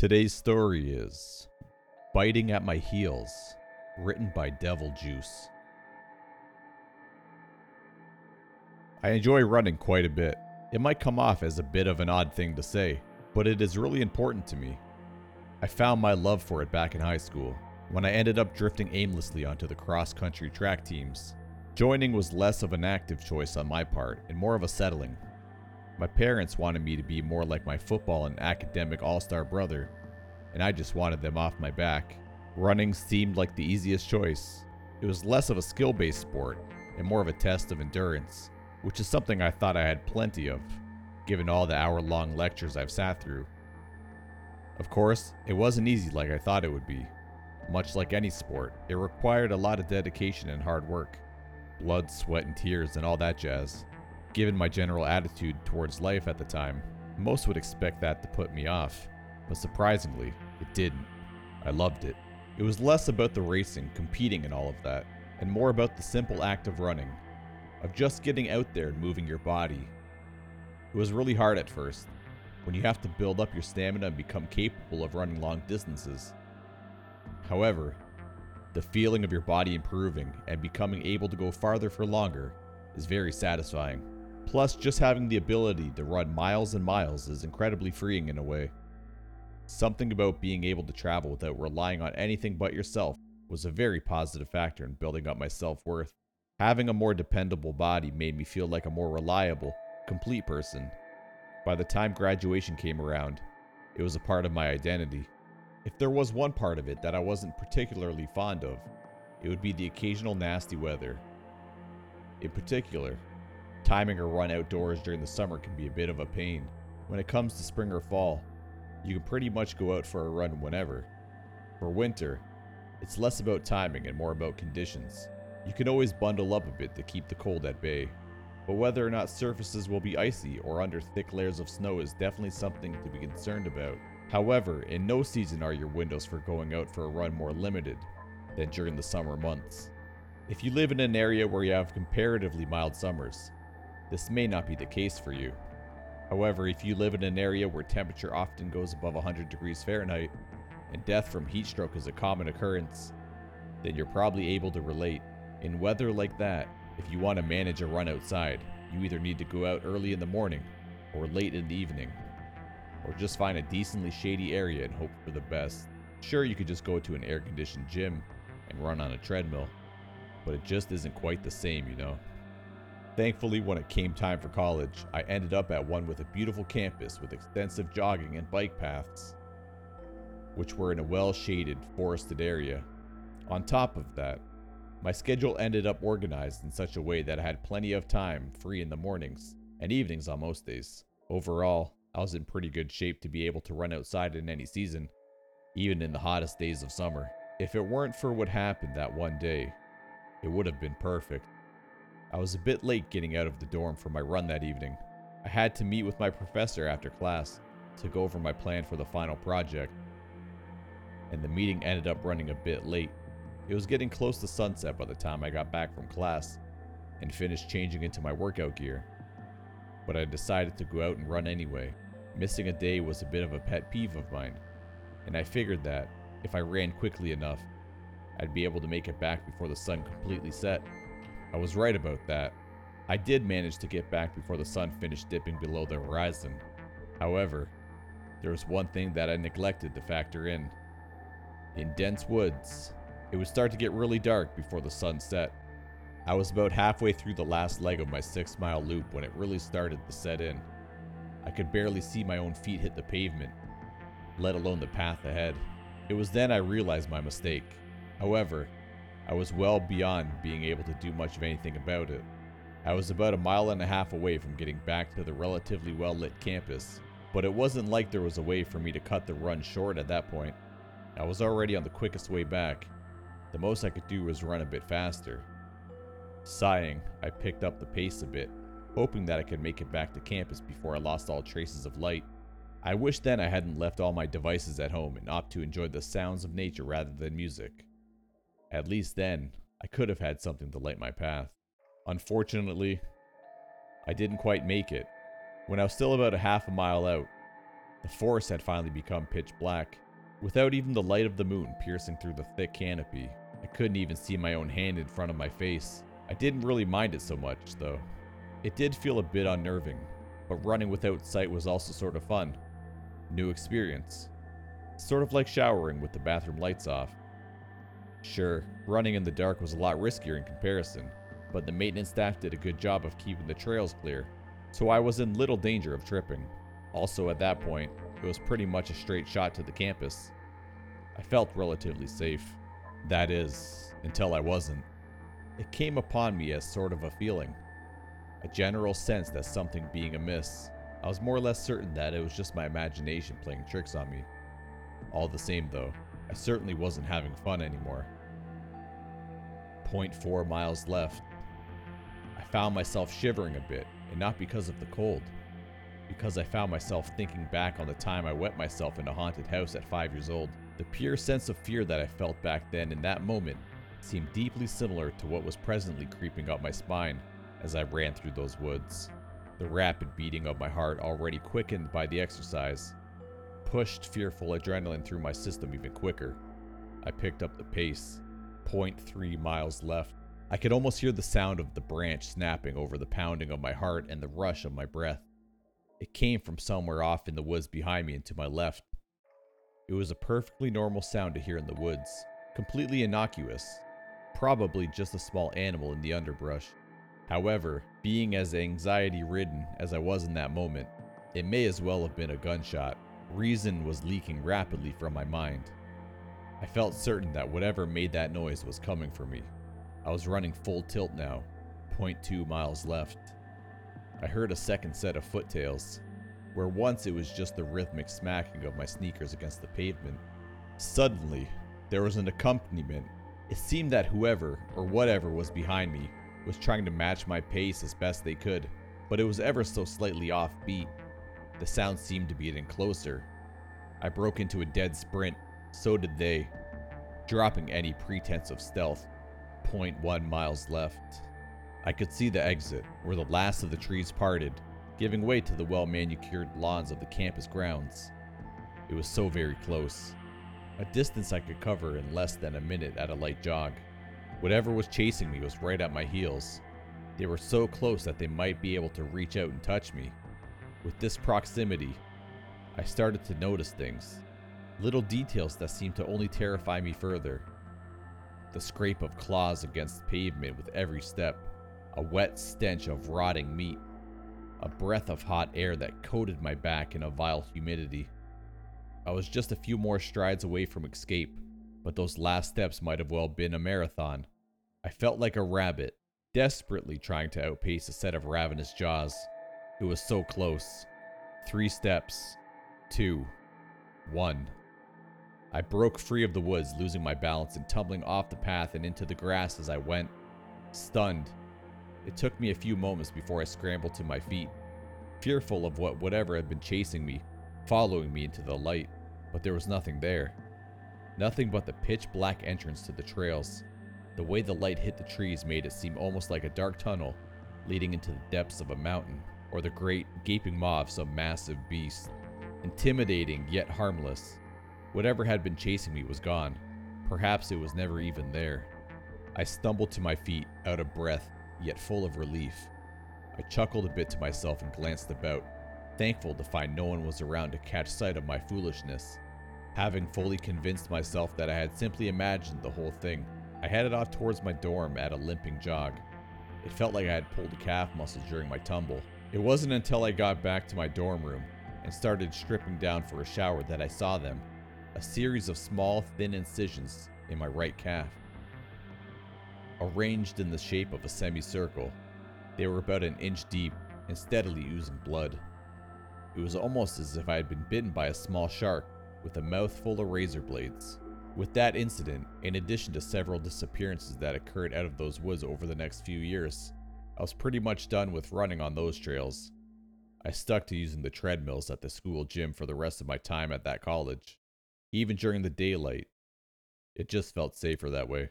Today's story is Biting at My Heels, written by Devil Juice. I enjoy running quite a bit. It might come off as a bit of an odd thing to say, but it is really important to me. I found my love for it back in high school, when I ended up drifting aimlessly onto the cross country track teams. Joining was less of an active choice on my part and more of a settling. My parents wanted me to be more like my football and academic all star brother, and I just wanted them off my back. Running seemed like the easiest choice. It was less of a skill based sport and more of a test of endurance, which is something I thought I had plenty of, given all the hour long lectures I've sat through. Of course, it wasn't easy like I thought it would be. Much like any sport, it required a lot of dedication and hard work blood, sweat, and tears, and all that jazz. Given my general attitude towards life at the time, most would expect that to put me off, but surprisingly, it didn't. I loved it. It was less about the racing, competing, and all of that, and more about the simple act of running, of just getting out there and moving your body. It was really hard at first, when you have to build up your stamina and become capable of running long distances. However, the feeling of your body improving and becoming able to go farther for longer is very satisfying. Plus, just having the ability to run miles and miles is incredibly freeing in a way. Something about being able to travel without relying on anything but yourself was a very positive factor in building up my self worth. Having a more dependable body made me feel like a more reliable, complete person. By the time graduation came around, it was a part of my identity. If there was one part of it that I wasn't particularly fond of, it would be the occasional nasty weather. In particular, timing a run outdoors during the summer can be a bit of a pain. When it comes to spring or fall, you can pretty much go out for a run whenever. For winter, it's less about timing and more about conditions. You can always bundle up a bit to keep the cold at bay. But whether or not surfaces will be icy or under thick layers of snow is definitely something to be concerned about. However, in no season are your windows for going out for a run more limited than during the summer months. If you live in an area where you have comparatively mild summers, this may not be the case for you. However, if you live in an area where temperature often goes above 100 degrees Fahrenheit and death from heat stroke is a common occurrence, then you're probably able to relate. In weather like that, if you want to manage a run outside, you either need to go out early in the morning or late in the evening or just find a decently shady area and hope for the best. Sure, you could just go to an air conditioned gym and run on a treadmill, but it just isn't quite the same, you know. Thankfully, when it came time for college, I ended up at one with a beautiful campus with extensive jogging and bike paths, which were in a well shaded, forested area. On top of that, my schedule ended up organized in such a way that I had plenty of time free in the mornings and evenings on most days. Overall, I was in pretty good shape to be able to run outside in any season, even in the hottest days of summer. If it weren't for what happened that one day, it would have been perfect. I was a bit late getting out of the dorm for my run that evening. I had to meet with my professor after class to go over my plan for the final project, and the meeting ended up running a bit late. It was getting close to sunset by the time I got back from class and finished changing into my workout gear but I decided to go out and run anyway. Missing a day was a bit of a pet peeve of mine, and I figured that if I ran quickly enough, I'd be able to make it back before the sun completely set. I was right about that. I did manage to get back before the sun finished dipping below the horizon. However, there was one thing that I neglected to factor in. In dense woods, it would start to get really dark before the sun set. I was about halfway through the last leg of my six mile loop when it really started to set in. I could barely see my own feet hit the pavement, let alone the path ahead. It was then I realized my mistake. However, I was well beyond being able to do much of anything about it. I was about a mile and a half away from getting back to the relatively well lit campus, but it wasn't like there was a way for me to cut the run short at that point. I was already on the quickest way back. The most I could do was run a bit faster. Sighing, I picked up the pace a bit, hoping that I could make it back to campus before I lost all traces of light. I wish then I hadn't left all my devices at home and opted to enjoy the sounds of nature rather than music. At least then, I could have had something to light my path. Unfortunately, I didn't quite make it. When I was still about a half a mile out, The forest had finally become pitch black, without even the light of the moon piercing through the thick canopy. I couldn't even see my own hand in front of my face. I didn't really mind it so much, though. It did feel a bit unnerving, but running without sight was also sort of fun. New experience. Sort of like showering with the bathroom lights off. Sure, running in the dark was a lot riskier in comparison, but the maintenance staff did a good job of keeping the trails clear, so I was in little danger of tripping. Also, at that point, it was pretty much a straight shot to the campus. I felt relatively safe. That is, until I wasn't. It came upon me as sort of a feeling, a general sense that something being amiss. I was more or less certain that it was just my imagination playing tricks on me. All the same, though, I certainly wasn't having fun anymore. 0.4 miles left. I found myself shivering a bit, and not because of the cold, because I found myself thinking back on the time I wet myself in a haunted house at 5 years old. The pure sense of fear that I felt back then in that moment seemed deeply similar to what was presently creeping up my spine as I ran through those woods. The rapid beating of my heart, already quickened by the exercise, pushed fearful adrenaline through my system even quicker. I picked up the pace. 0.3 miles left. I could almost hear the sound of the branch snapping over the pounding of my heart and the rush of my breath. It came from somewhere off in the woods behind me and to my left. It was a perfectly normal sound to hear in the woods, completely innocuous, probably just a small animal in the underbrush. However, being as anxiety ridden as I was in that moment, it may as well have been a gunshot. Reason was leaking rapidly from my mind. I felt certain that whatever made that noise was coming for me. I was running full tilt now, 0.2 miles left. I heard a second set of foottails, where once it was just the rhythmic smacking of my sneakers against the pavement. Suddenly, there was an accompaniment. It seemed that whoever or whatever was behind me was trying to match my pace as best they could, but it was ever so slightly off beat. The sound seemed to be getting closer. I broke into a dead sprint, so did they, dropping any pretense of stealth. 0.1 miles left. I could see the exit, where the last of the trees parted, giving way to the well manicured lawns of the campus grounds. It was so very close. A distance I could cover in less than a minute at a light jog. Whatever was chasing me was right at my heels. They were so close that they might be able to reach out and touch me. With this proximity, I started to notice things. Little details that seemed to only terrify me further. The scrape of claws against pavement with every step, a wet stench of rotting meat, a breath of hot air that coated my back in a vile humidity. I was just a few more strides away from escape, but those last steps might have well been a marathon. I felt like a rabbit, desperately trying to outpace a set of ravenous jaws. It was so close. Three steps. Two. One. I broke free of the woods, losing my balance and tumbling off the path and into the grass as I went. Stunned. It took me a few moments before I scrambled to my feet, fearful of what whatever had been chasing me, following me into the light, but there was nothing there. Nothing but the pitch black entrance to the trails. The way the light hit the trees made it seem almost like a dark tunnel leading into the depths of a mountain or the great gaping maw of some massive beast. Intimidating yet harmless. Whatever had been chasing me was gone. Perhaps it was never even there. I stumbled to my feet, out of breath, yet full of relief. I chuckled a bit to myself and glanced about, thankful to find no one was around to catch sight of my foolishness. Having fully convinced myself that I had simply imagined the whole thing, I headed off towards my dorm at a limping jog. It felt like I had pulled a calf muscle during my tumble. It wasn't until I got back to my dorm room and started stripping down for a shower that I saw them a series of small, thin incisions in my right calf. Arranged in the shape of a semicircle, they were about an inch deep and steadily oozing blood. It was almost as if I had been bitten by a small shark with a mouth full of razor blades. With that incident, in addition to several disappearances that occurred out of those woods over the next few years, I was pretty much done with running on those trails. I stuck to using the treadmills at the school gym for the rest of my time at that college even during the daylight. It just felt safer that way.